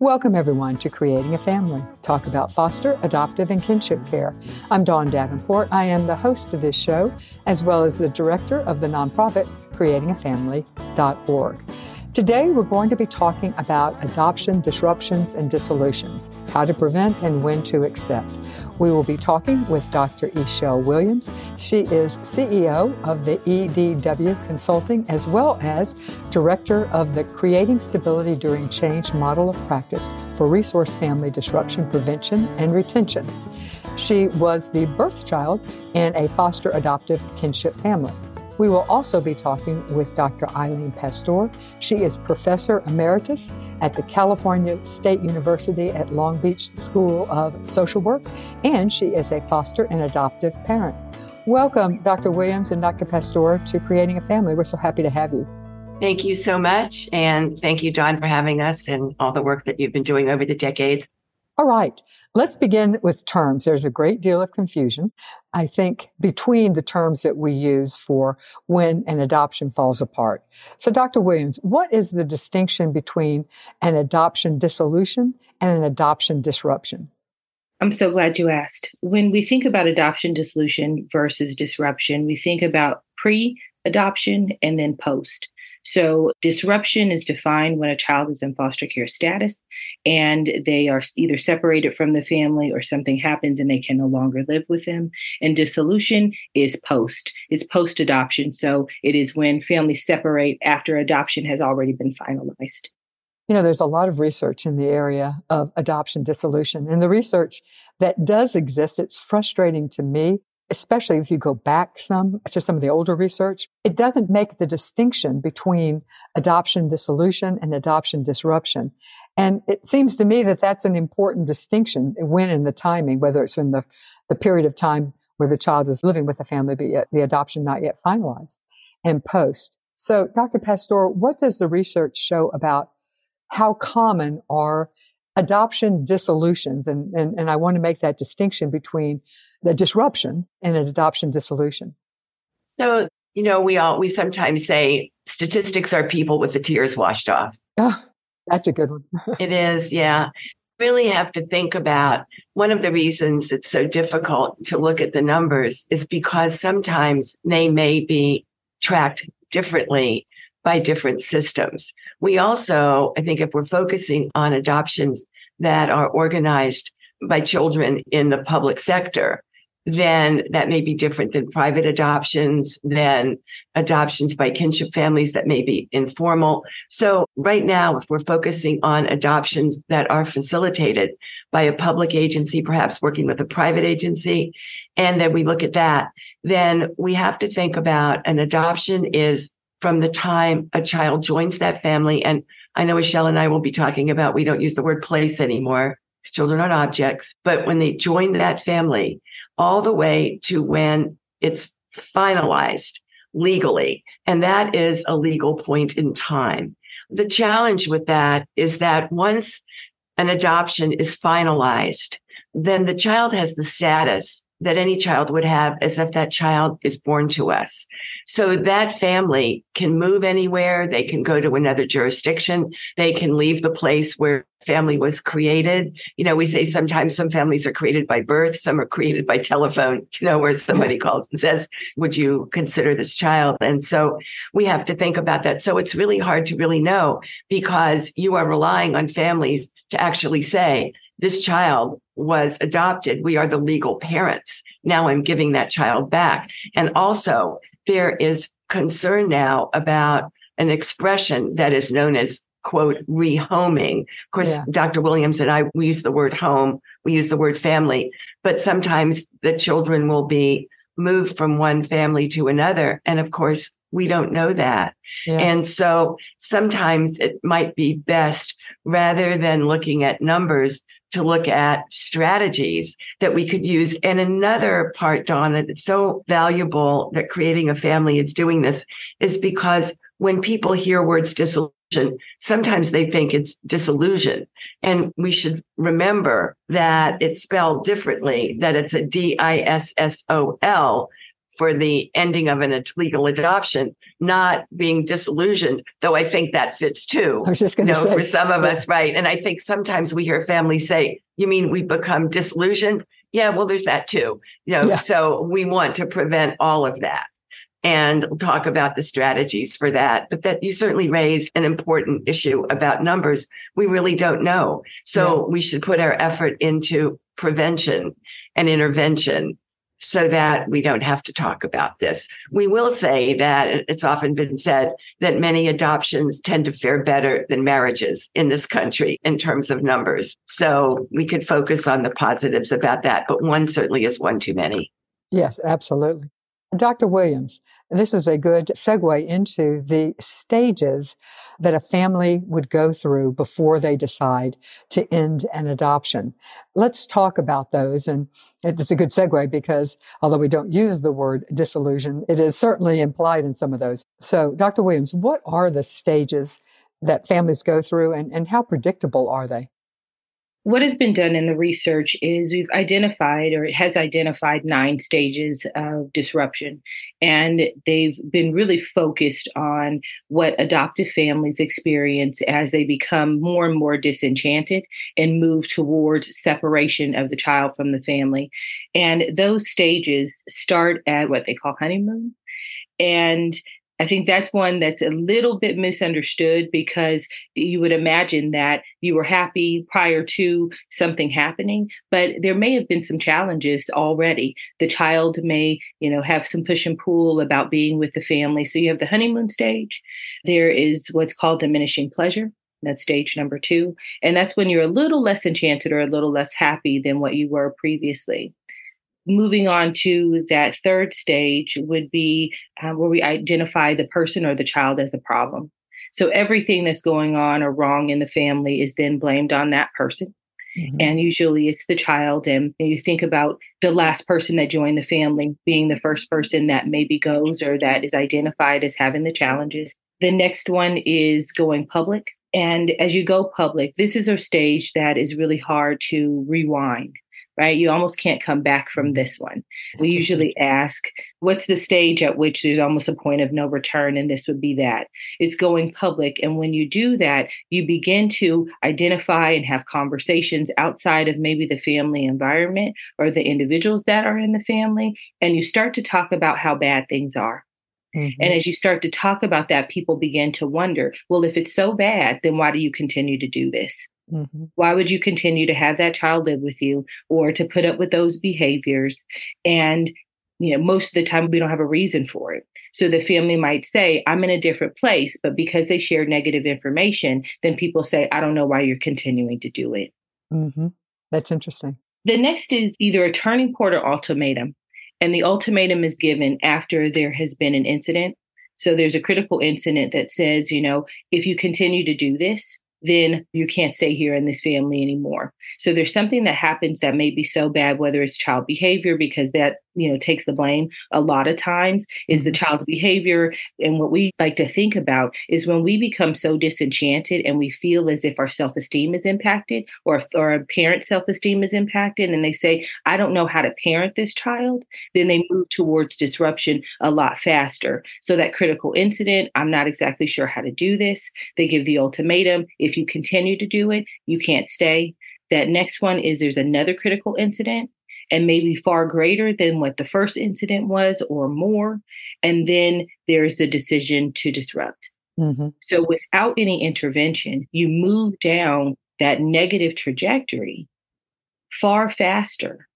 Welcome, everyone, to Creating a Family. Talk about foster, adoptive, and kinship care. I'm Dawn Davenport. I am the host of this show, as well as the director of the nonprofit creatingafamily.org. Today, we're going to be talking about adoption disruptions and dissolutions, how to prevent and when to accept. We will be talking with Dr. Eshele Williams. She is CEO of the EDW Consulting as well as Director of the Creating Stability During Change model of practice for resource family disruption prevention and retention. She was the birth child in a foster adoptive kinship family. We will also be talking with Dr. Eileen Pasztor. She is Professor Emeritus at the California State University at Long Beach School of Social Work, and she is a foster and adoptive parent. Welcome, Dr. Williams and Dr. Pasztor, to Creating a Family. We're so happy to have you. Thank you so much. And thank you, Dawn, for having us and all the work that you've been doing over the decades. All right, let's begin with terms. There's a great deal of confusion, I think, between the terms that we use for when an adoption falls apart. So, Dr. Williams, what is the distinction between an adoption dissolution and an adoption disruption? I'm so glad you asked. When we think about adoption dissolution versus disruption, we think about pre adoption and then post. So, disruption is defined when a child is in foster care status and they are either separated from the family or something happens and they can no longer live with them. And dissolution is post, it's post adoption. So, it is when families separate after adoption has already been finalized. You know, there's a lot of research in the area of adoption dissolution. And the research that does exist, it's frustrating to me especially if you go back some to some of the older research, it doesn't make the distinction between adoption dissolution and adoption disruption. And it seems to me that that's an important distinction when in the timing, whether it's in the, the period of time where the child is living with the family, but yet the adoption not yet finalized and post. So Dr. Pasztor, what does the research show about how common are adoption dissolutions? And, and, and I want to make that distinction between the disruption and an adoption dissolution? So, you know, we all, we sometimes say statistics are people with the tears washed off. Oh, that's a good one. it is. Yeah. Really have to think about one of the reasons it's so difficult to look at the numbers is because sometimes they may be tracked differently by different systems. We also, I think if we're focusing on adoptions that are organized by children in the public sector, then that may be different than private adoptions, than adoptions by kinship families that may be informal. So right now, if we're focusing on adoptions that are facilitated by a public agency, perhaps working with a private agency, and then we look at that, then we have to think about an adoption is from the time a child joins that family. And I know Eshele and I will be talking about, we don't use the word place anymore. Children are not objects, but when they join that family, all the way to when it's finalized legally. And that is a legal point in time. The challenge with that is that once an adoption is finalized, then the child has the status that any child would have as if that child is born to us. So that family can move anywhere. They can go to another jurisdiction. They can leave the place where family was created. You know, we say sometimes some families are created by birth, some are created by telephone, you know, where somebody calls and says, would you consider this child? And so we have to think about that. So it's really hard to really know because you are relying on families to actually say, this child was adopted. We are the legal parents. Now I'm giving that child back. And also there is concern now about an expression that is known as quote rehoming. Of course, yeah. Dr. Williams and I, we use the word home, we use the word family, but sometimes the children will be moved from one family to another. And of course, we don't know that. Yeah. And so sometimes it might be best rather than looking at numbers to look at strategies that we could use. And another part, Dawn, that's so valuable that creating a family is doing this is because when people hear words dissolution, sometimes they think it's disillusion. And we should remember that it's spelled differently, that it's a D I S S O L for the ending of an legal adoption, not being disillusioned, though I think that fits too. I was just going to you know, say. For some of yeah. us, right. And I think sometimes we hear families say, You mean we become disillusioned? Yeah, well, there's that too. You know, Yeah. so we want to prevent all of that and talk about the strategies for that. But that you certainly raise an important issue about numbers. We really don't know. So we should put our effort into prevention and intervention so that we don't have to talk about this. We will say that it's often been said that many adoptions tend to fare better than marriages in this country in terms of numbers. So we could focus on the positives about that, but one certainly is one too many. Yes, absolutely. Dr. Williams, this is a good segue into the stages that a family would go through before they decide to end an adoption. Let's talk about those. And it's a good segue because although we don't use the word disillusion, it is certainly implied in some of those. So, Dr. Williams, what are the stages that families go through and, and how predictable are they? What has been done in the research is we've identified, or it has identified, nine stages of disruption. And they've been really focused on what adoptive families experience as they become more and more disenchanted and move towards separation of the child from the family. And those stages start at what they call honeymoon. And I think that's one that's a little bit misunderstood because you would imagine that you were happy prior to something happening, but there may have been some challenges already. The child may, you know, have some push and pull about being with the family. So you have the honeymoon stage. There is what's called diminishing pleasure. That's stage number two. And that's when you're a little less enchanted or a little less happy than what you were previously moving on to that third stage would be uh, where we identify the person or the child as a problem. So everything that's going on or wrong in the family is then blamed on that person. Mm-hmm. And usually it's the child. And you think about the last person that joined the family being the first person that maybe goes or that is identified as having the challenges. The next one is going public. And as you go public, this is a stage that is really hard to rewind right? You almost can't come back from this one. We usually ask, what's the stage at which there's almost a point of no return? And this would be that. It's going public. And when you do that, you begin to identify and have conversations outside of maybe the family environment or the individuals that are in the family. And you start to talk about how bad things are. Mm-hmm. And as you start to talk about that, people begin to wonder, well, if it's so bad, then why do you continue to do this? Mm-hmm. Why would you continue to have that child live with you or to put up with those behaviors? And you know, most of the time we don't have a reason for it. So the family might say, I'm in a different place, but because they share negative information, then people say, I don't know why you're continuing to do it. Mm-hmm. That's interesting. The next is either a turning point or ultimatum. And the ultimatum is given after there has been an incident. So there's a critical incident that says, you know, if you continue to do this, then you can't stay here in this family anymore. So there's something that happens that may be so bad, whether it's child behavior, because that, you know, takes the blame a lot of times is the mm-hmm. child's behavior. And what we like to think about is when we become so disenchanted and we feel as if our self-esteem is impacted or, or a parent's self-esteem is impacted and they say, I don't know how to parent this child, then they move towards disruption a lot faster. So that critical incident, I'm not exactly sure how to do this. They give the ultimatum. If you continue to do it, you can't stay. That next one is there's another critical incident and maybe far greater than what the first incident was or more. And then there's the decision to disrupt. Mm-hmm. So without any intervention, you move down that negative trajectory far faster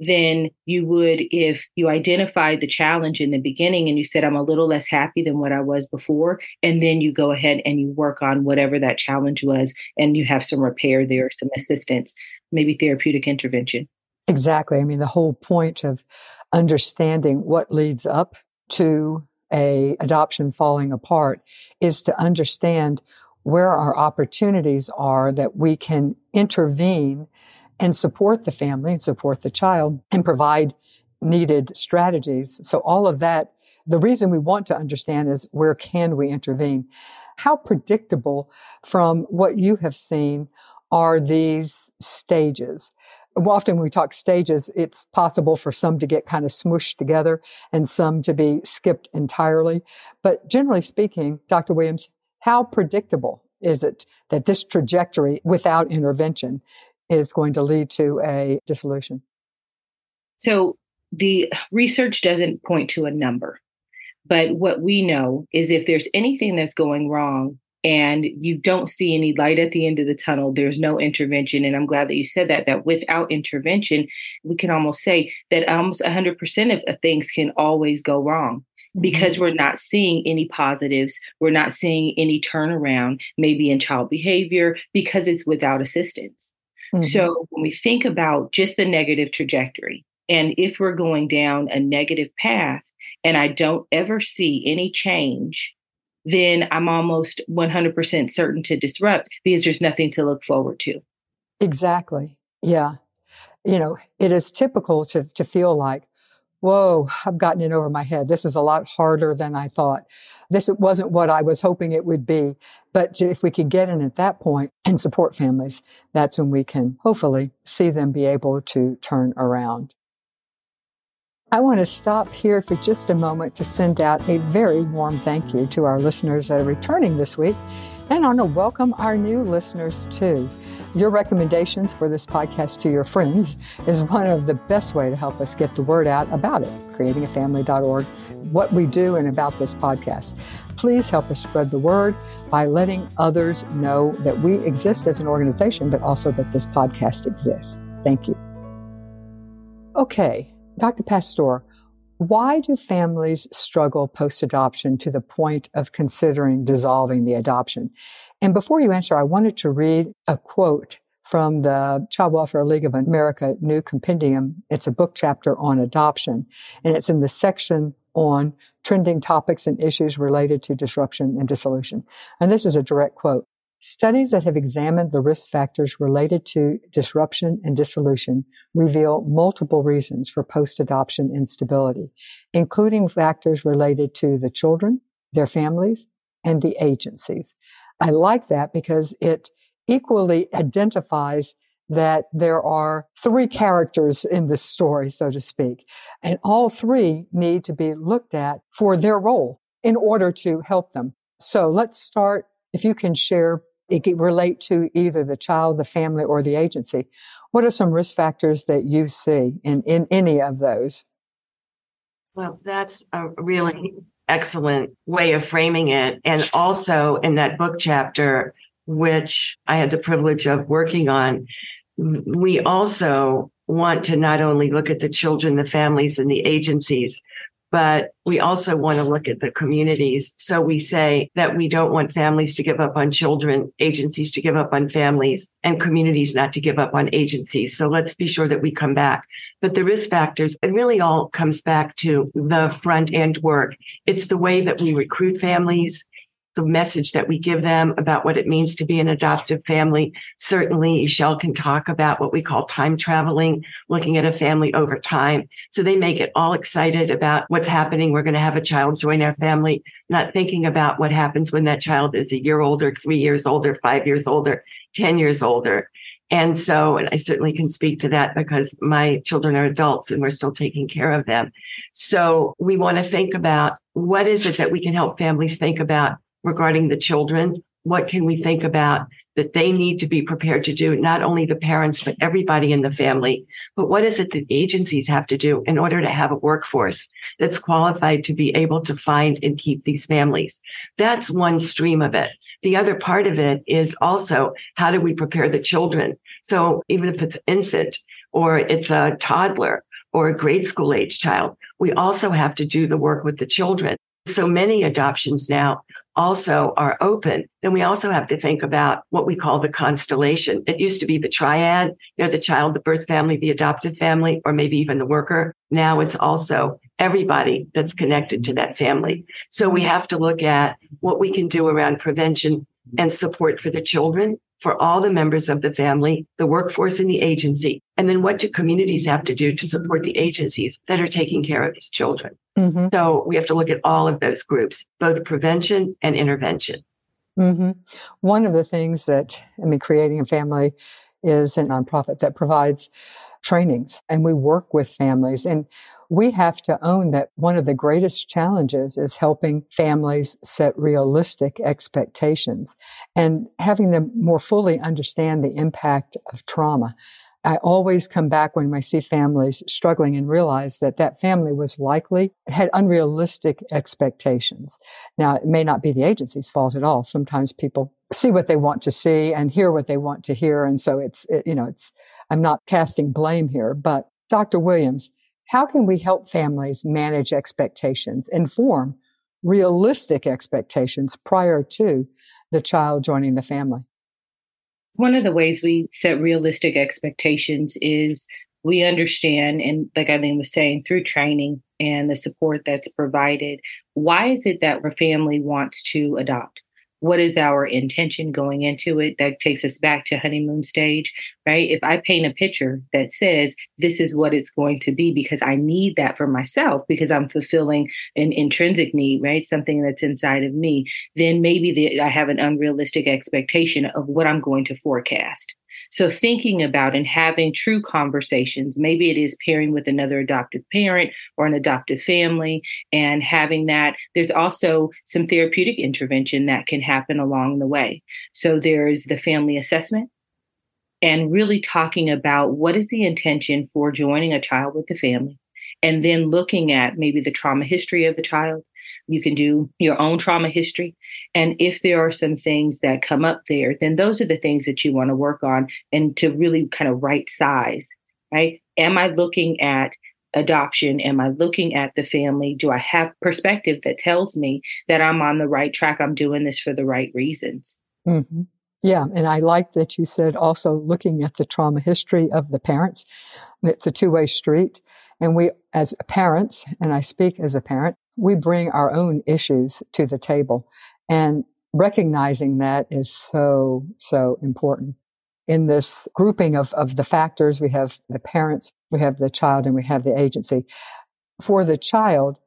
than you would if you identified the challenge in the beginning and you said, I'm a little less happy than what I was before. And then you go ahead and you work on whatever that challenge was and you have some repair there, some assistance, maybe therapeutic intervention. Exactly. I mean, the whole point of understanding what leads up to a adoption falling apart is to understand where our opportunities are that we can intervene and support the family and support the child and provide needed strategies. So all of that, the reason we want to understand is where can we intervene? How predictable from what you have seen are these stages? Often when we talk stages, it's possible for some to get kind of smooshed together and some to be skipped entirely. But generally speaking, Dr. Williams, how predictable is it that this trajectory without intervention is going to lead to a dissolution? So the research doesn't point to a number, but what we know is if there's anything that's going wrong and you don't see any light at the end of the tunnel, there's no intervention. And I'm glad that you said that, that without intervention, we can almost say that almost 100% of things can always go wrong because mm-hmm. we're not seeing any positives. We're not seeing any turnaround, maybe in child behavior, because it's without assistance. Mm-hmm. So when we think about just the negative trajectory, and if we're going down a negative path and I don't ever see any change, then I'm almost 100% certain to disrupt because there's nothing to look forward to. Exactly. Yeah. You know, it is typical to, to feel like, whoa, I've gotten it over my head. This is a lot harder than I thought. This wasn't what I was hoping it would be. But if we can get in at that point and support families, that's when we can hopefully see them be able to turn around. I want to stop here for just a moment to send out a very warm thank you to our listeners that are returning this week. And I want to welcome our new listeners too. Your recommendations for this podcast to your friends is one of the best way to help us get the word out about it, creatingafamily.org, what we do and about this podcast. Please help us spread the word by letting others know that we exist as an organization, but also that this podcast exists. Thank you. Okay, Dr. Pasztor, why do families struggle post adoption to the point of considering dissolving the adoption? And before you answer, I wanted to read a quote from the Child Welfare League of America new compendium. It's a book chapter on adoption, and it's in the section on trending topics and issues related to disruption and dissolution. And this is a direct quote. Studies that have examined the risk factors related to disruption and dissolution reveal multiple reasons for post-adoption instability, including factors related to the children, their families, and the agencies. I like that because it equally identifies that there are three characters in this story, so to speak, and all three need to be looked at for their role in order to help them. So let's start if you can share it can relate to either the child, the family, or the agency. What are some risk factors that you see in, in any of those? Well, that's a really excellent way of framing it. And also in that book chapter, which I had the privilege of working on, we also want to not only look at the children, the families, and the agencies, but we also want to look at the communities. So we say that we don't want families to give up on children, agencies to give up on families, and communities not to give up on agencies. So let's be sure that we come back. But the risk factors, it really all comes back to the front end work. It's the way that we recruit families the message that we give them about what it means to be an adoptive family. Certainly, Eshele can talk about what we call time traveling, looking at a family over time. So they may get all excited about what's happening. We're going to have a child join our family, not thinking about what happens when that child is a year older, three years older, five years older, 10 years older. And so, and I certainly can speak to that because my children are adults and we're still taking care of them. So we want to think about what is it that we can help families think about regarding the children. What can we think about that they need to be prepared to do? Not only the parents, but everybody in the family. But what is it that agencies have to do in order to have a workforce that's qualified to be able to find and keep these families? That's one stream of it. The other part of it is also how do we prepare the children? So even if it's infant or it's a toddler or a grade school age child, we also have to do the work with the children. So many adoptions now also are open, then we also have to think about what we call the constellation. It used to be the triad, you know, the child, the birth family, the adopted family, or maybe even the worker. Now it's also everybody that's connected to that family. So we have to look at what we can do around prevention and support for the children for all the members of the family, the workforce and the agency. And then what do communities have to do to support the agencies that are taking care of these children? Mm-hmm. So we have to look at all of those groups, both prevention and intervention. Mm-hmm. One of the things that, I mean, creating a family is a nonprofit that provides trainings and we work with families and we have to own that one of the greatest challenges is helping families set realistic expectations and having them more fully understand the impact of trauma. I always come back when I see families struggling and realize that that family was likely had unrealistic expectations. Now, it may not be the agency's fault at all. Sometimes people see what they want to see and hear what they want to hear. And so it's, it, you know, it's, I'm not casting blame here, but Dr. Williams, how can we help families manage expectations and form realistic expectations prior to the child joining the family? One of the ways we set realistic expectations is we understand, and like Eileen was saying, through training and the support that's provided, why is it that a family wants to adopt? What is our intention going into it? That takes us back to honeymoon stage right? If i paint a picture that says this is what it's going to be because i need that for myself because i'm fulfilling an intrinsic need right? Something that's inside of me then maybe the, i have an unrealistic expectation of what i'm going to forecast so thinking about and having true conversations, maybe it is pairing with another adoptive parent or an adoptive family and having that. There's also some therapeutic intervention that can happen along the way. So there's the family assessment and really talking about what is the intention for joining a child with the family and then looking at maybe the trauma history of the child you can do your own trauma history. And if there are some things that come up there, then those are the things that you want to work on and to really kind of right size, right? Am I looking at adoption? Am I looking at the family? Do I have perspective that tells me that I'm on the right track? I'm doing this for the right reasons. Mm-hmm. Yeah. And I like that you said also looking at the trauma history of the parents. It's a two way street. And we, as parents, and I speak as a parent, we bring our own issues to the table. And recognizing that is so, so important. In this grouping of, of the factors, we have the parents, we have the child, and we have the agency. For the child,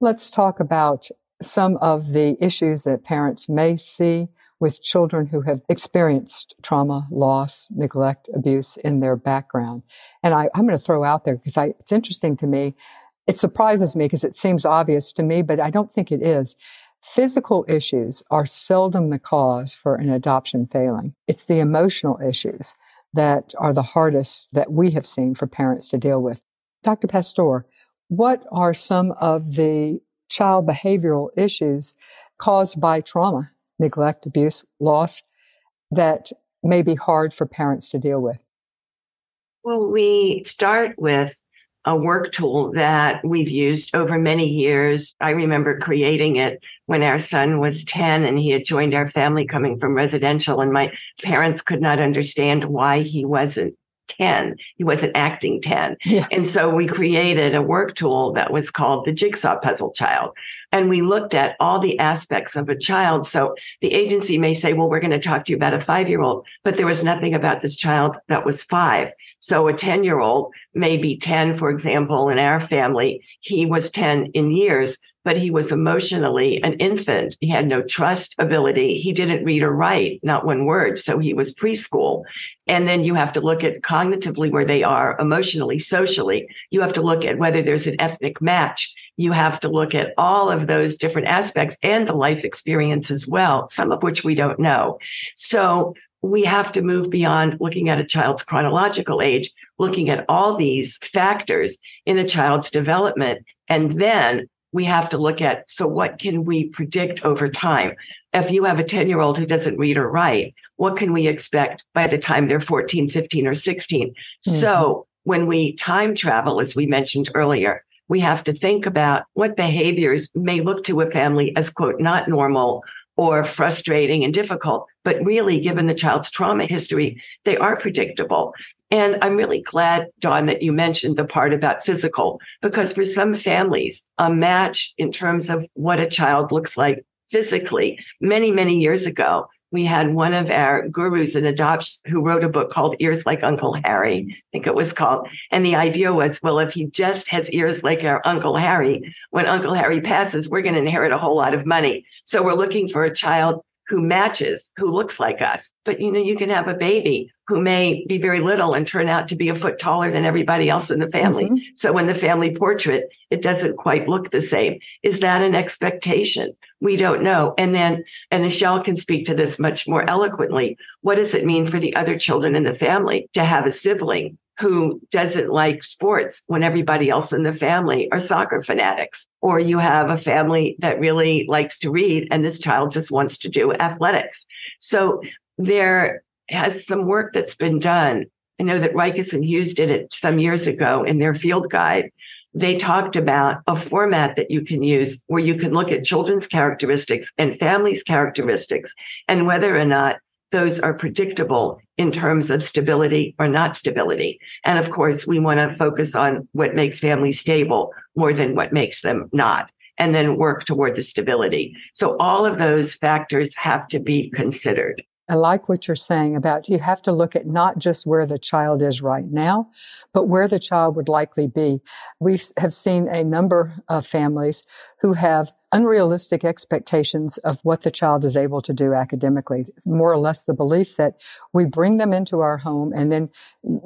let's talk about some of the issues that parents may see with children who have experienced trauma, loss, neglect, abuse in their background. And I, am going to throw out there because it's interesting to me it surprises me because it seems obvious to me, but I don't think it is. Physical issues are seldom the cause for an adoption failing. It's the emotional issues that are the hardest that we have seen for parents to deal with. Dr. Pasztor, what are some of the child behavioral issues caused by trauma, neglect, abuse, loss that may be hard for parents to deal with? Well, we start with a work tool that we've used over many years. I remember creating it when our son was 10 and he had joined our family coming from residential and my parents could not understand why he wasn't 10. He wasn't acting 10. Yeah. And so we created a work tool that was called the Jigsaw Puzzle Child. And we looked at all the aspects of a child. So the agency may say, well, we're going to talk to you about a five year old, but there was nothing about this child that was five. So a 10 year old may be 10, for example, in our family. He was 10 in years, but he was emotionally an infant. He had no trust ability. He didn't read or write, not one word. So he was preschool. And then you have to look at cognitively where they are emotionally, socially. You have to look at whether there's an ethnic match. You have to look at all of those different aspects and the life experience as well, some of which we don't know. So we have to move beyond looking at a child's chronological age, looking at all these factors in a child's development. And then we have to look at so what can we predict over time? If you have a 10 year old who doesn't read or write, what can we expect by the time they're 14, 15, or 16? Mm-hmm. So when we time travel, as we mentioned earlier, we have to think about what behaviors may look to a family as quote, not normal or frustrating and difficult, but really given the child's trauma history, they are predictable. And I'm really glad, Dawn, that you mentioned the part about physical, because for some families, a match in terms of what a child looks like physically, many, many years ago, we had one of our gurus in adoption who wrote a book called Ears Like Uncle Harry, I think it was called. And the idea was, well, if he just has ears like our Uncle Harry, when Uncle Harry passes, we're going to inherit a whole lot of money. So we're looking for a child who matches, who looks like us. But you know, you can have a baby who may be very little and turn out to be a foot taller than everybody else in the family. Mm-hmm. So when the family portrait, it doesn't quite look the same. Is that an expectation? We don't know. And then, and Eshele can speak to this much more eloquently. What does it mean for the other children in the family to have a sibling who doesn't like sports when everybody else in the family are soccer fanatics. Or you have a family that really likes to read and this child just wants to do athletics. So there has some work that's been done. I know that Rycus and Hughes did it some years ago in their field guide. They talked about a format that you can use where you can look at children's characteristics and families' characteristics and whether or not those are predictable in terms of stability or not stability. And of course, we want to focus on what makes families stable more than what makes them not, and then work toward the stability. So all of those factors have to be considered. I like what you're saying about you have to look at not just where the child is right now, but where the child would likely be. We have seen a number of families who have unrealistic expectations of what the child is able to do academically. More or less the belief that we bring them into our home and then,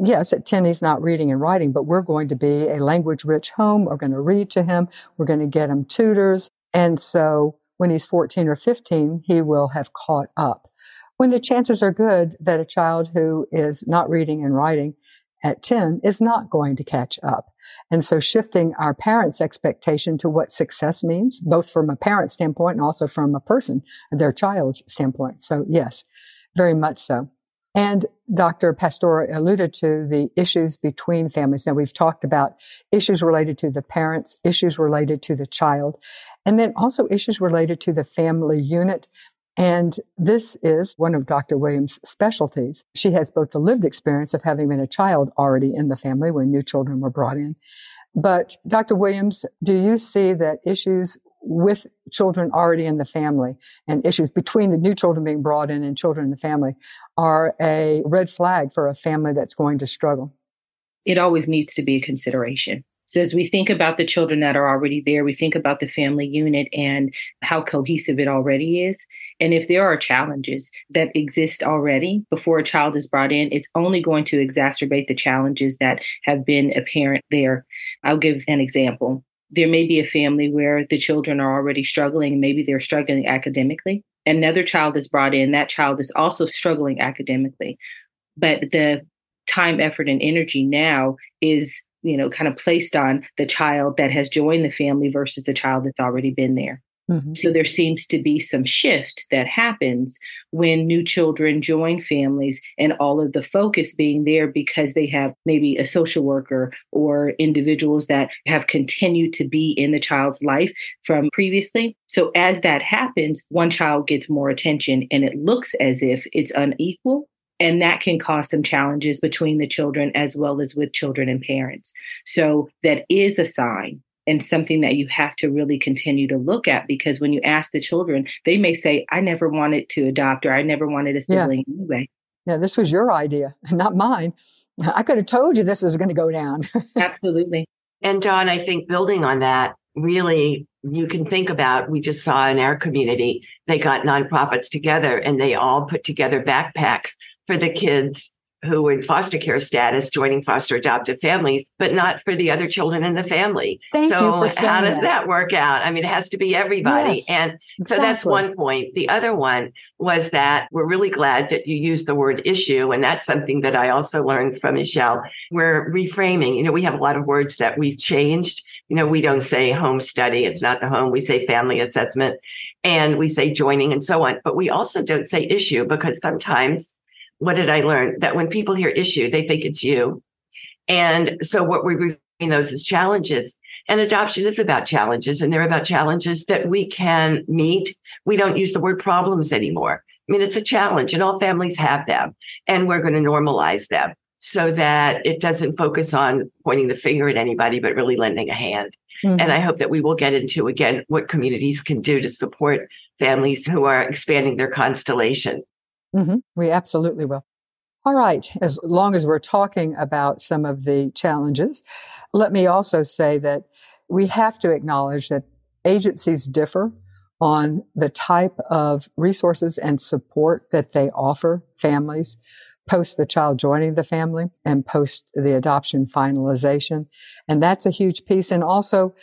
yes, at 10 he's not reading and writing, but we're going to be a language rich home. We're going to read to him. We're going to get him tutors. And so when he's 14 or 15, he will have caught up when the chances are good that a child who is not reading and writing at 10 is not going to catch up. And so shifting our parents' expectation to what success means, both from a parent standpoint and also from a person, their child's standpoint. So yes, very much so. And Dr. Pasztor alluded to the issues between families. Now we've talked about issues related to the parents, issues related to the child, and then also issues related to the family unit and this is one of Dr. Williams' specialties. She has both the lived experience of having been a child already in the family when new children were brought in. But Dr. Williams, do you see that issues with children already in the family and issues between the new children being brought in and children in the family are a red flag for a family that's going to struggle? It always needs to be a consideration. So as we think about the children that are already there, we think about the family unit and how cohesive it already is. And if there are challenges that exist already before a child is brought in, it's only going to exacerbate the challenges that have been apparent there. I'll give an example. There may be a family where the children are already struggling, maybe they're struggling academically. Another child is brought in, that child is also struggling academically. But the time, effort, and energy now is you know, kind of placed on the child that has joined the family versus the child that's already been there. Mm-hmm. So there seems to be some shift that happens when new children join families and all of the focus being there because they have maybe a social worker or individuals that have continued to be in the child's life from previously. So as that happens, one child gets more attention and it looks as if it's unequal and that can cause some challenges between the children as well as with children and parents. So that is a sign and something that you have to really continue to look at because when you ask the children, they may say, I never wanted to adopt or I never wanted a sibling yeah. anyway. Yeah, this was your idea, not mine. I could have told you this was going to go down. Absolutely. And Dawn, I think building on that, really you can think about we just saw in our community they got nonprofits together and they all put together backpacks for the kids who were in foster care status joining foster adoptive families, but not for the other children in the family. Thank so you for saying how does that. that work out? I mean, it has to be everybody. Yes, and exactly. so that's one point. The other one was that we're really glad that you used the word issue. And that's something that I also learned from Eshele. We're reframing. You know, we have a lot of words that we've changed. You know, we don't say home study. It's not the home. We say family assessment and we say joining and so on. But we also don't say issue because sometimes what did I learn? That when people hear issue, they think it's you. And so what we're referring those as challenges. And adoption is about challenges and they're about challenges that we can meet. We don't use the word problems anymore. I mean, it's a challenge and all families have them and we're going to normalize them so that it doesn't focus on pointing the finger at anybody, but really lending a hand. Mm-hmm. And I hope that we will get into again what communities can do to support families who are expanding their constellation. Mm-hmm. We absolutely will. All right. As long as we're talking about some of the challenges, let me also say that we have to acknowledge that agencies differ on the type of resources and support that they offer families post the child joining the family and post the adoption finalization. And that's a huge piece. And also,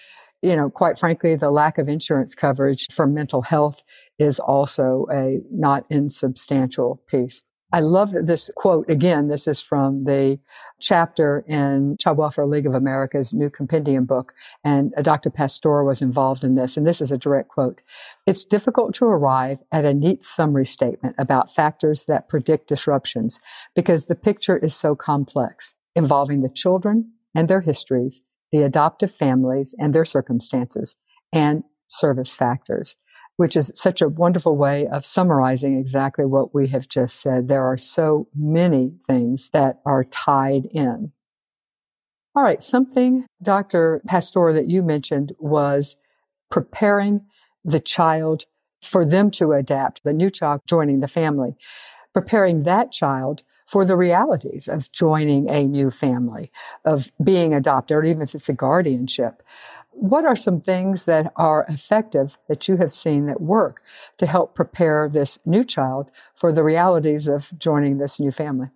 you know, quite frankly, the lack of insurance coverage for mental health is also a not insubstantial piece. I love this quote. Again, this is from the chapter in Child Welfare League of America's new compendium book. And uh, Dr. Pasztor was involved in this. And this is a direct quote. It's difficult to arrive at a neat summary statement about factors that predict disruptions because the picture is so complex, involving the children and their histories, the adoptive families and their circumstances, and service factors which is such a wonderful way of summarizing exactly what we have just said. There are so many things that are tied in. All right. Something, Dr. Pasztor, that you mentioned was preparing the child for them to adapt, the new child joining the family, preparing that child for the realities of joining a new family, of being adopted, or even if it's a guardianship. What are some things that are effective that you have seen that work to help prepare this new child for the realities of joining this new family?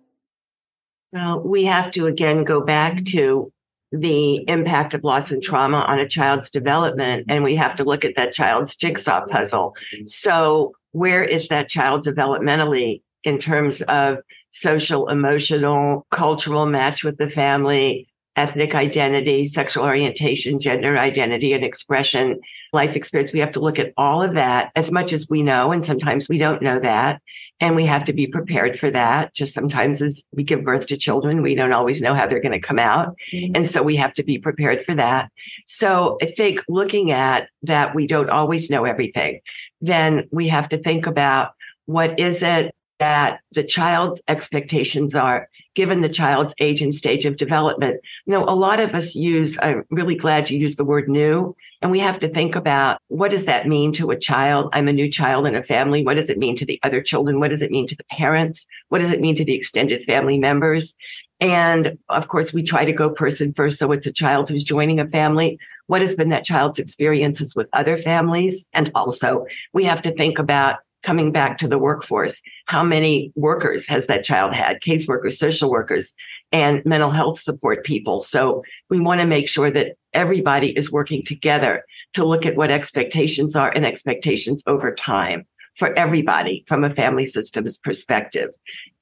Well, we have to again go back to the impact of loss and trauma on a child's development, and we have to look at that child's jigsaw puzzle. So, where is that child developmentally in terms of social, emotional, cultural match with the family, ethnic identity, sexual orientation, gender identity and expression, life experience. We have to look at all of that as much as we know. And sometimes we don't know that. And we have to be prepared for that. Just sometimes as we give birth to children, we don't always know how they're going to come out. Mm-hmm. And so we have to be prepared for that. So I think looking at that, we don't always know everything. Then we have to think about what is it that the child's expectations are given the child's age and stage of development. You know, a lot of us use, I'm really glad you used the word new, and we have to think about what does that mean to a child? I'm a new child in a family. What does it mean to the other children? What does it mean to the parents? What does it mean to the extended family members? And of course, we try to go person first. So it's a child who's joining a family. What has been that child's experiences with other families? And also we have to think about coming back to the workforce. How many workers has that child had? Caseworkers, social workers, and mental health support people. So we want to make sure that everybody is working together to look at what expectations are and expectations over time for everybody from a family systems perspective.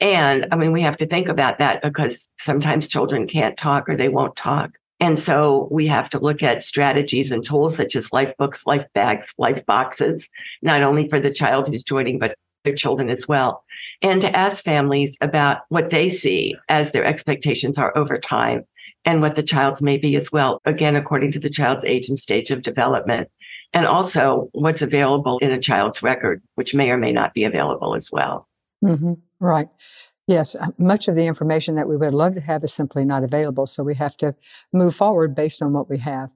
And I mean, we have to think about that because sometimes children can't talk or they won't talk. And so we have to look at strategies and tools such as life books, life bags, life boxes, not only for the child who's joining, but their children as well. And to ask families about what they see as their expectations are over time and what the child's may be as well, again, according to the child's age and stage of development. And also what's available in a child's record, which may or may not be available as well. Mm-hmm. Right. Yes, uh, much of the information that we would love to have is simply not available, so we have to move forward based on what we have.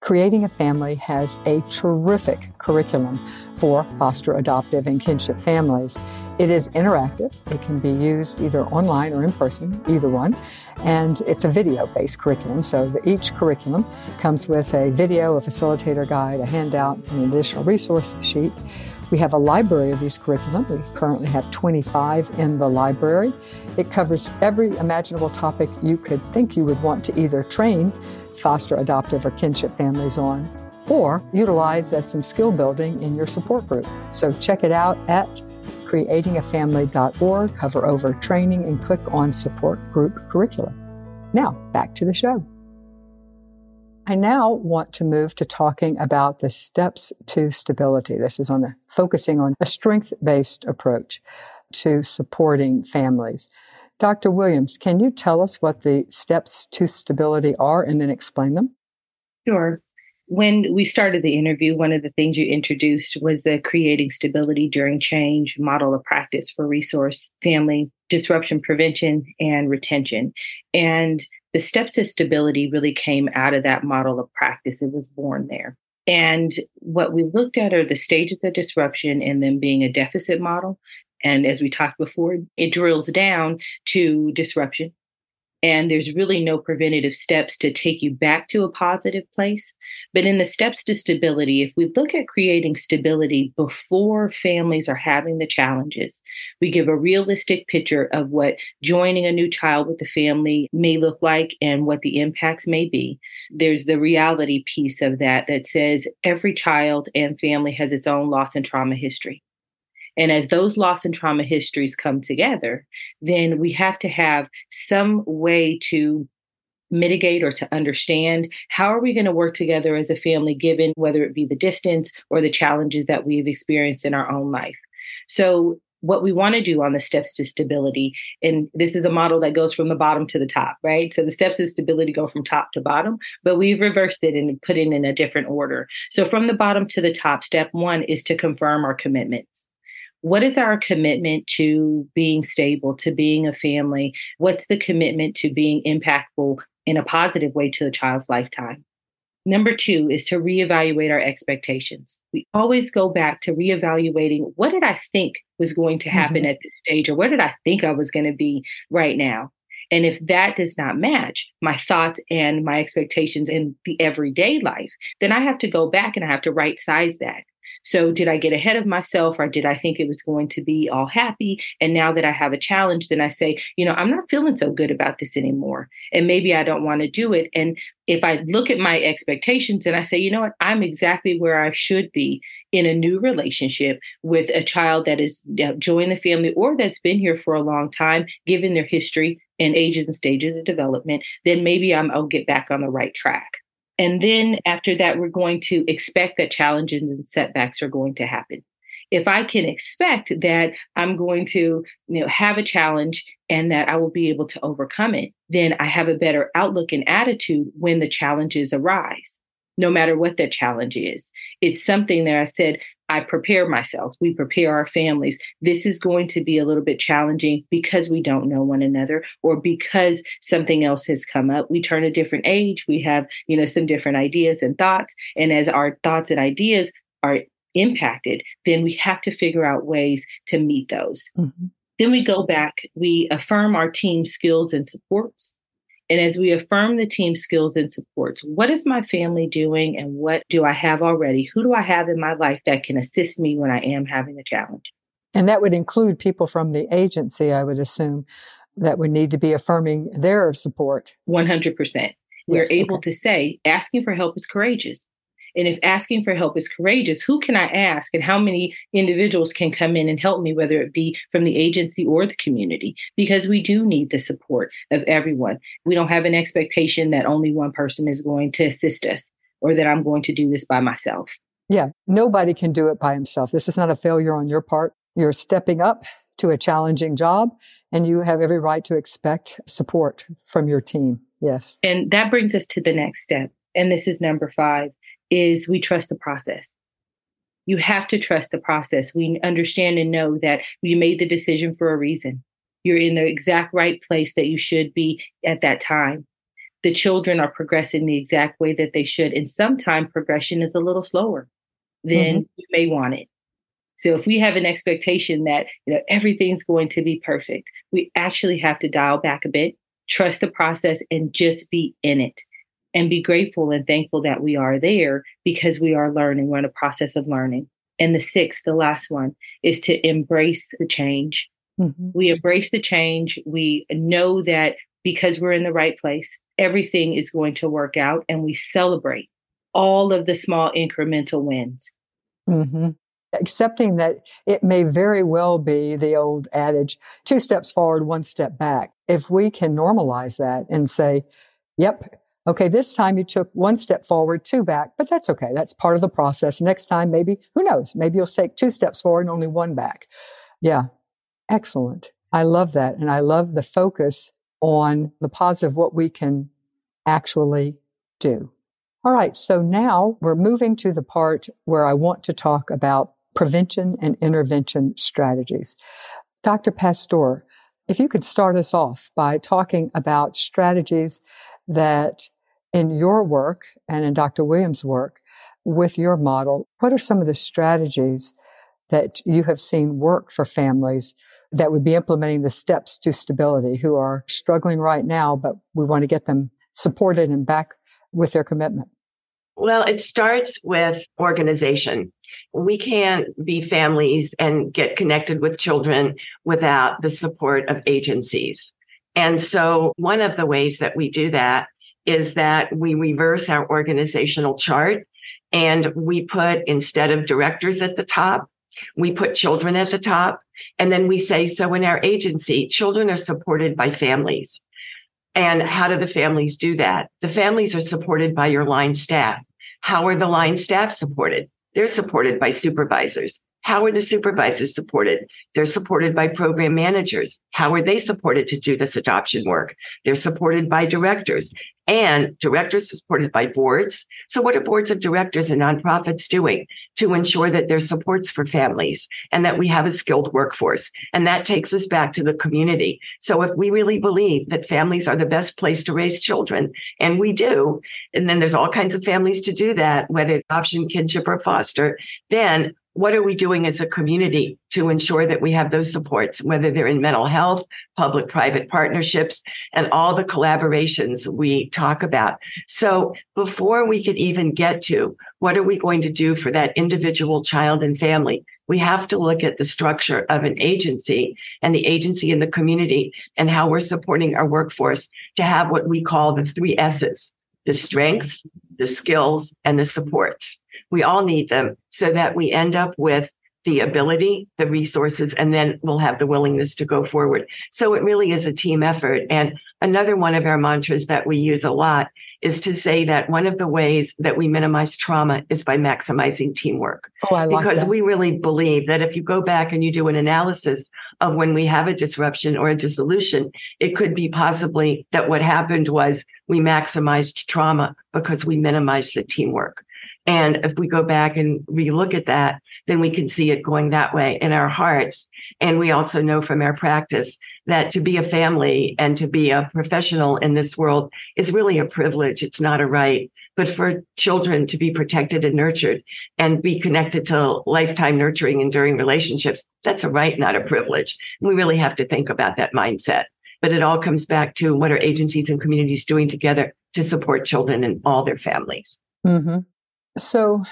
Creating a Family has a terrific curriculum for foster, adoptive, and kinship families. It is interactive. It can be used either online or in person, either one. And it's a video based curriculum. So each curriculum comes with a video, a facilitator guide, a handout, an additional resource sheet. We have a library of these curriculum. We currently have 25 in the library. It covers every imaginable topic you could think you would want to either train foster, adoptive, or kinship families on, or utilize as some skill building in your support group. So check it out at creatingafamily.org, hover over training, and click on support group curriculum. Now, back to the show. I now want to move to talking about the steps to stability. This is on focusing on a strength based approach to supporting families. Dr. Williams, can you tell us what the steps to stability are and then explain them? Sure. When we started the interview, one of the things you introduced was the creating stability during change model of practice for resource, family, disruption prevention, and retention. And the steps to stability really came out of that model of practice. It was born there. And what we looked at are the stages of disruption and them being a deficit model. And as we talked before, it drills down to disruption, and there's really no preventative steps to take you back to a positive place. But in the steps to stability, if we look at creating stability before families are having the challenges, we give a realistic picture of what joining a new child with the family may look like and what the impacts may be. There's the reality piece of that that says every child and family has its own loss and trauma history. And as those loss and trauma histories come together, then we have to have some way to mitigate or to understand how are we going to work together as a family given whether it be the distance or the challenges that we've experienced in our own life. So what we want to do on the steps to stability and this is a model that goes from the bottom to the top right? So the steps to stability go from top to bottom but we've reversed it and put it in a different order. So from the bottom to the top step one is to confirm our commitments what is our commitment to being stable, to being a family? What's the commitment to being impactful in a positive way to the child's lifetime? Number two is to reevaluate our expectations. We always go back to reevaluating what did I think was going to happen mm-hmm. at this stage, or where did I think I was going to be right now? And if that does not match my thoughts and my expectations in the everyday life, then I have to go back and I have to right size that. So, did I get ahead of myself or did I think it was going to be all happy? And now that I have a challenge, then I say, you know, I'm not feeling so good about this anymore. And maybe I don't want to do it. And if I look at my expectations and I say, you know what, I'm exactly where I should be in a new relationship with a child that is joined the family or that's been here for a long time, given their history and ages and stages of development, then maybe I'm, I'll get back on the right track. And then after that, we're going to expect that challenges and setbacks are going to happen. If I can expect that I'm going to, you know, have a challenge and that I will be able to overcome it, then I have a better outlook and attitude when the challenges arise no matter what that challenge is. It's something that I said, I prepare myself, we prepare our families. This is going to be a little bit challenging because we don't know one another or because something else has come up. We turn a different age, we have, you know, some different ideas and thoughts. And as our thoughts and ideas are impacted, then we have to figure out ways to meet those. Mm-hmm. Then we go back, we affirm our team skills and supports. And as we affirm the team skills and supports, what is my family doing and what do I have already? Who do I have in my life that can assist me when I am having a challenge? And that would include people from the agency, I would assume, that would need to be affirming their support. 100%. We're yes, able okay. to say asking for help is courageous. And if asking for help is courageous, who can I ask and how many individuals can come in and help me, whether it be from the agency or the community? Because we do need the support of everyone. We don't have an expectation that only one person is going to assist us or that I'm going to do this by myself. Yeah, nobody can do it by himself. This is not a failure on your part. You're stepping up to a challenging job and you have every right to expect support from your team. Yes. And that brings us to the next step. And this is number five is we trust the process. You have to trust the process. We understand and know that you made the decision for a reason. You're in the exact right place that you should be at that time. The children are progressing the exact way that they should. And sometimes progression is a little slower than mm-hmm. you may want it. So if we have an expectation that you know everything's going to be perfect, we actually have to dial back a bit, trust the process, and just be in it and be grateful and thankful that we are there because we are learning. We're in a process of learning. And the sixth, the last one, is to embrace the change. Mm-hmm. We embrace the change. We know that because we're in the right place, everything is going to work out, and we celebrate all of the small incremental wins. Mm-hmm. Accepting that it may very well be the old adage two steps forward, one step back. If we can normalize that and say, yep, Okay, this time you took one step forward, two back, but that's okay. That's part of the process. Next time, maybe, who knows? Maybe you'll take two steps forward and only one back. Yeah, excellent. I love that. And I love the focus on the positive, what we can actually do. All right. So now we're moving to the part where I want to talk about prevention and intervention strategies. Dr. Pasztor, if you could start us off by talking about strategies that in your work and in Dr. Williams' work with your model, what are some of the strategies that you have seen work for families that would be implementing the steps to stability who are struggling right now, but we want to get them supported and back with their commitment? Well, it starts with organization. We can't be families and get connected with children without the support of agencies. And so one of the ways that we do that is that we reverse our organizational chart and we put instead of directors at the top, we put children at the top. And then we say, so in our agency, children are supported by families. And how do the families do that? The families are supported by your line staff. How are the line staff supported? They're supported by supervisors. How are the supervisors supported? They're supported by program managers. How are they supported to do this adoption work? They're supported by directors and directors supported by boards. So what are boards of directors and nonprofits doing to ensure that there's supports for families and that we have a skilled workforce? And that takes us back to the community. So if we really believe that families are the best place to raise children, and we do, and then there's all kinds of families to do that, whether adoption, kinship, or foster, then what are we doing as a community to ensure that we have those supports, whether they're in mental health, public private partnerships, and all the collaborations we talk about? So before we could even get to what are we going to do for that individual child and family, we have to look at the structure of an agency and the agency in the community and how we're supporting our workforce to have what we call the three S's the strengths, the skills, and the supports. We all need them so that we end up with the ability, the resources, and then we'll have the willingness to go forward. So it really is a team effort. And another one of our mantras that we use a lot is to say that one of the ways that we minimize trauma is by maximizing teamwork. Oh, I like because that. we really believe that if you go back and you do an analysis of when we have a disruption or a dissolution, it could be possibly that what happened was we maximized trauma because we minimized the teamwork. And if we go back and relook at that, then we can see it going that way in our hearts. And we also know from our practice that to be a family and to be a professional in this world is really a privilege. It's not a right. But for children to be protected and nurtured and be connected to lifetime nurturing and enduring relationships, that's a right, not a privilege. we really have to think about that mindset. But it all comes back to what are agencies and communities doing together to support children and all their families. Mm-hmm. So,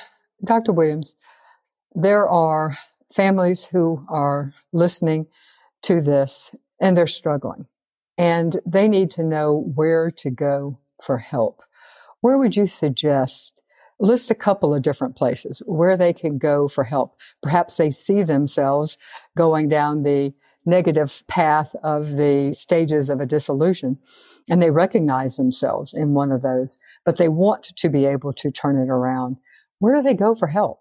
Dr. Williams, there are families who are listening to this and they're struggling and they need to know where to go for help. Where would you suggest? List a couple of different places where they can go for help. Perhaps they see themselves going down the negative path of the stages of a dissolution and they recognize themselves in one of those, but they want to be able to turn it around. Where do they go for help?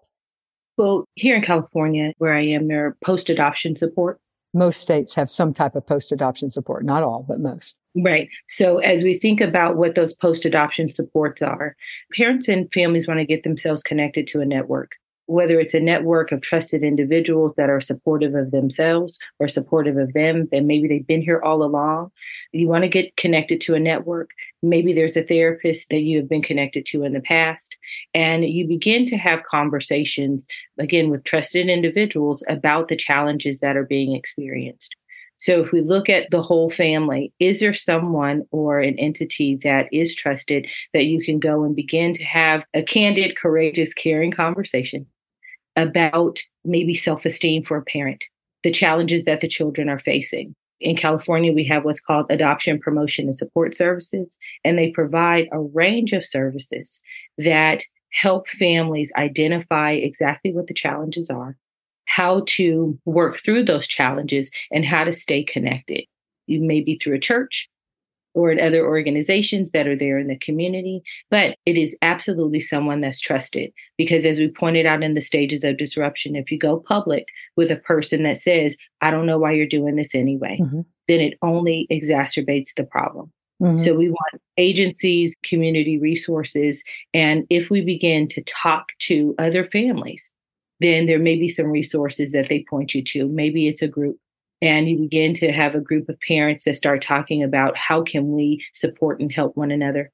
Well, here in California, where I am, there are post adoption support. Most states have some type of post adoption support, not all, but most. Right. So, as we think about what those post adoption supports are, parents and families want to get themselves connected to a network whether it's a network of trusted individuals that are supportive of themselves or supportive of them, and maybe they've been here all along. You want to get connected to a network. Maybe there's a therapist that you have been connected to in the past, and you begin to have conversations, again, with trusted individuals about the challenges that are being experienced. So, if we look at the whole family, is there someone or an entity that is trusted that you can go and begin to have a candid, courageous, caring conversation about maybe self esteem for a parent, the challenges that the children are facing. In California, we have what's called adoption promotion and support services, and they provide a range of services that help families identify exactly what the challenges are, how to work through those challenges, and how to stay connected. You may be through a church, or at other organizations that are there in the community, but it is absolutely someone that's trusted. Because as we pointed out in the stages of disruption, if you go public with a person that says, I don't know why you're doing this anyway, mm-hmm. then it only exacerbates the problem. Mm-hmm. So we want agencies, community resources, and if we begin to talk to other families, then there may be some resources that they point you to. Maybe it's a group and you begin to have a group of parents that start talking about how can we support and help one another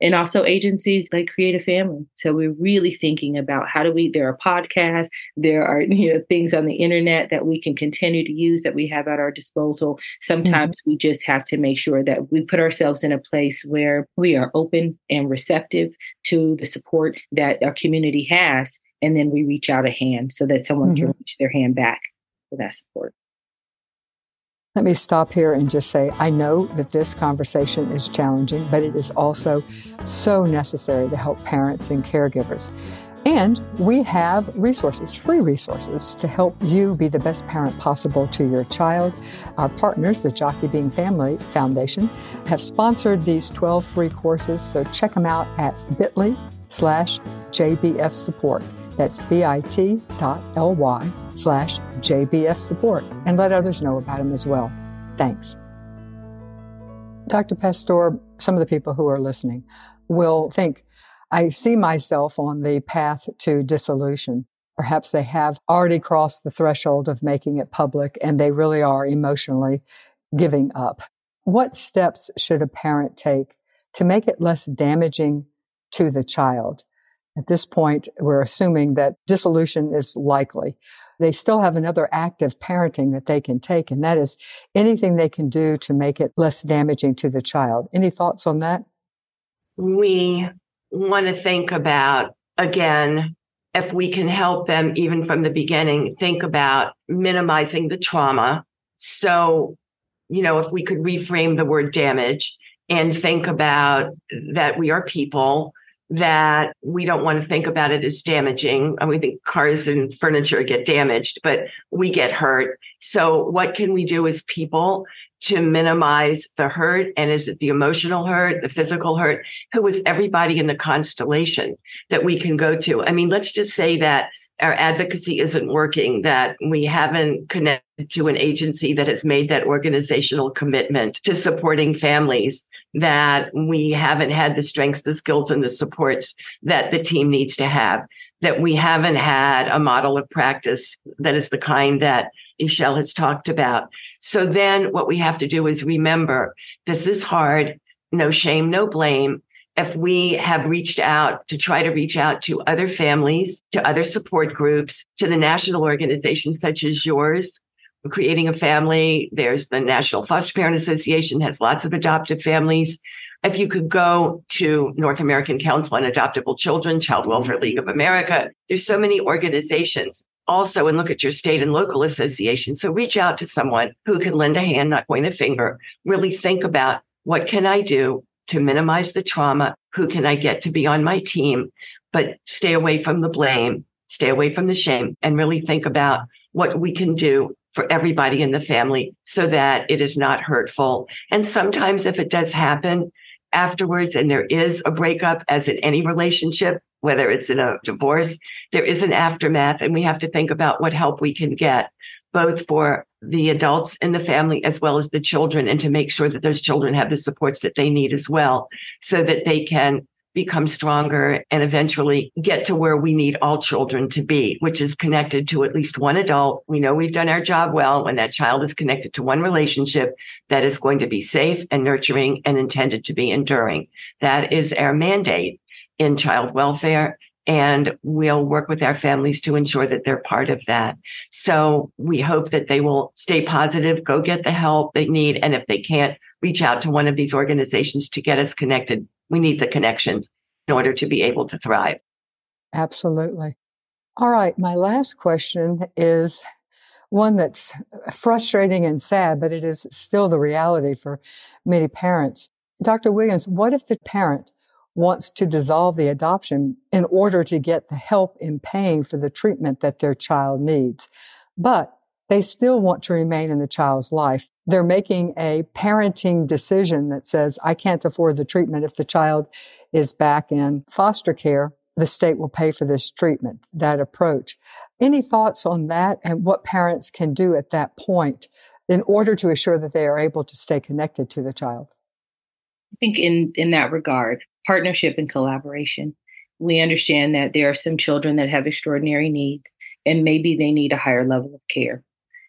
and also agencies like Create a Family. So we're really thinking about how do we, there are podcasts, there are you know things on the internet that we can continue to use that we have at our disposal. Sometimes mm-hmm. we just have to make sure that we put ourselves in a place where we are open and receptive to the support that our community has. And then we reach out a hand so that someone mm-hmm. can reach their hand back for that support. Let me stop here and just say I know that this conversation is challenging, but it is also so necessary to help parents and caregivers. And we have resources, free resources, to help you be the best parent possible to your child. Our partners, the Jockey Being Family Foundation, have sponsored these 12 free courses, so check them out at bit.ly slash JBF support. That's bit.ly slash JBF support and let others know about them as well. Thanks. Dr. Pasztor, some of the people who are listening will think, I see myself on the path to dissolution. Perhaps they have already crossed the threshold of making it public and they really are emotionally giving up. What steps should a parent take to make it less damaging to the child? At this point, we're assuming that dissolution is likely. They still have another act of parenting that they can take, and that is anything they can do to make it less damaging to the child. Any thoughts on that? We want to think about, again, if we can help them even from the beginning, think about minimizing the trauma. So, you know, if we could reframe the word damage and think about that we are people that we don't want to think about it as damaging. And we think cars and furniture get damaged, but we get hurt. So what can we do as people to minimize the hurt? And is it the emotional hurt, the physical hurt? Who is everybody in the constellation that we can go to? I mean, let's just say that our advocacy isn't working, that we haven't connected to an agency that has made that organizational commitment to supporting families, that we haven't had the strengths, the skills, and the supports that the team needs to have, that we haven't had a model of practice that is the kind that Eshele has talked about. So then what we have to do is remember this is hard, no shame, no blame if we have reached out to try to reach out to other families, to other support groups, to the national organizations such as yours, creating a family. There's the National Foster Parent Association has lots of adoptive families. If you could go to North American Council on Adoptable Children, Child Welfare League of America, there's so many organizations also and look at your state and local associations. So reach out to someone who can lend a hand, not point a finger, really think about what can I do to minimize the trauma? Who can I get to be on my team? But stay away from the blame, stay away from the shame, and really think about what we can do for everybody in the family so that it is not hurtful. And sometimes if it does happen afterwards and there is a breakup, as in any relationship, whether it's in a divorce, there is an aftermath and we have to think about what help we can get both for the adults in the family as well as the children and to make sure that those children have the supports that they need as well so that they can become stronger and eventually get to where we need all children to be, which is connected to at least one adult. We know we've done our job well when that child is connected to one relationship that is going to be safe and nurturing and intended to be enduring. That is our mandate in child welfare and we'll work with our families to ensure that they're part of that. So we hope that they will stay positive, go get the help they need. And if they can't reach out to one of these organizations to get us connected, we need the connections in order to be able to thrive. Absolutely. All right. My last question is one that's frustrating and sad, but it is still the reality for many parents. Dr. Williams, what if the parent wants to dissolve the adoption in order to get the help in paying for the treatment that their child needs. But they still want to remain in the child's life. They're making a parenting decision that says, I can't afford the treatment. If the child is back in foster care, the state will pay for this treatment, that approach. Any thoughts on that and what parents can do at that point in order to assure that they are able to stay connected to the child? I think in, in that regard, partnership and collaboration. We understand that there are some children that have extraordinary needs and maybe they need a higher level of care.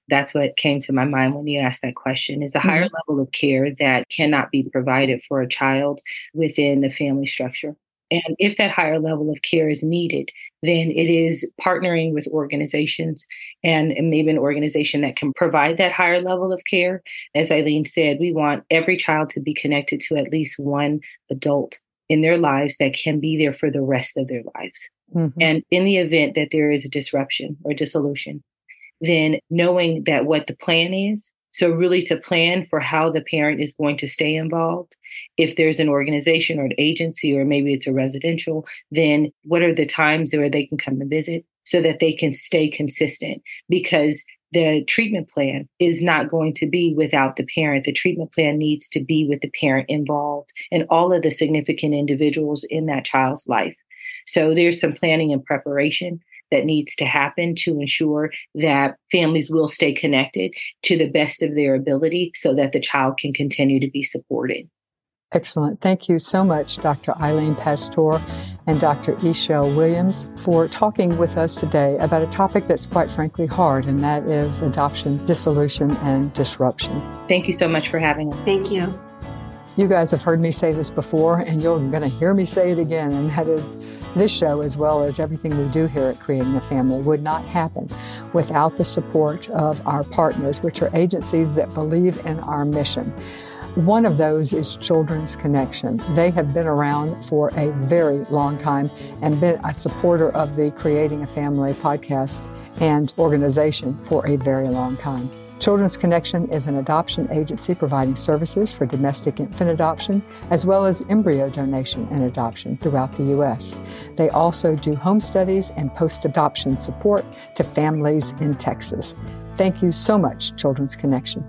That's what came to my mind when you asked that question is a higher mm-hmm. level of care that cannot be provided for a child within the family structure. And if that higher level of care is needed, then it is partnering with organizations and, and, maybe an organization that can provide that higher level of care. As Eileen said, we want every child to be connected to at least one adult in their lives that can be there for the rest of their lives. Mm-hmm. And in the event that there is a disruption or dissolution, then knowing that what the plan is so, really, to plan for how the parent is going to stay involved. If there's an organization or an agency, or maybe it's a residential, then what are the times where they can come and visit so that they can stay consistent? Because the treatment plan is not going to be without the parent. The treatment plan needs to be with the parent involved and all of the significant individuals in that child's life. So there's some planning and preparation that needs to happen to ensure that families will stay connected to the best of their ability so that the child can continue to be supported. Excellent. Thank you so much, Dr. Eileen Pasztor and Dr. Eshele Williams, for talking with us today about a topic that's quite frankly hard, and that is adoption, dissolution, and disruption. Thank you so much for having us. Thank you. You guys have heard me say this before, and you're going to hear me say it again, and that is this show, as well as everything we do here at Creating a Family, would not happen without the support of our partners, which are agencies that believe in our mission. One of those is Children's Connection. They have been around for a very long time and been a supporter of the Creating a Family podcast and organization for a very long time. Children's Connection is an adoption agency providing services for domestic infant adoption as well as embryo donation and adoption throughout the U.S. They also do home studies and post adoption support to families in Texas. Thank you so much, Children's Connection.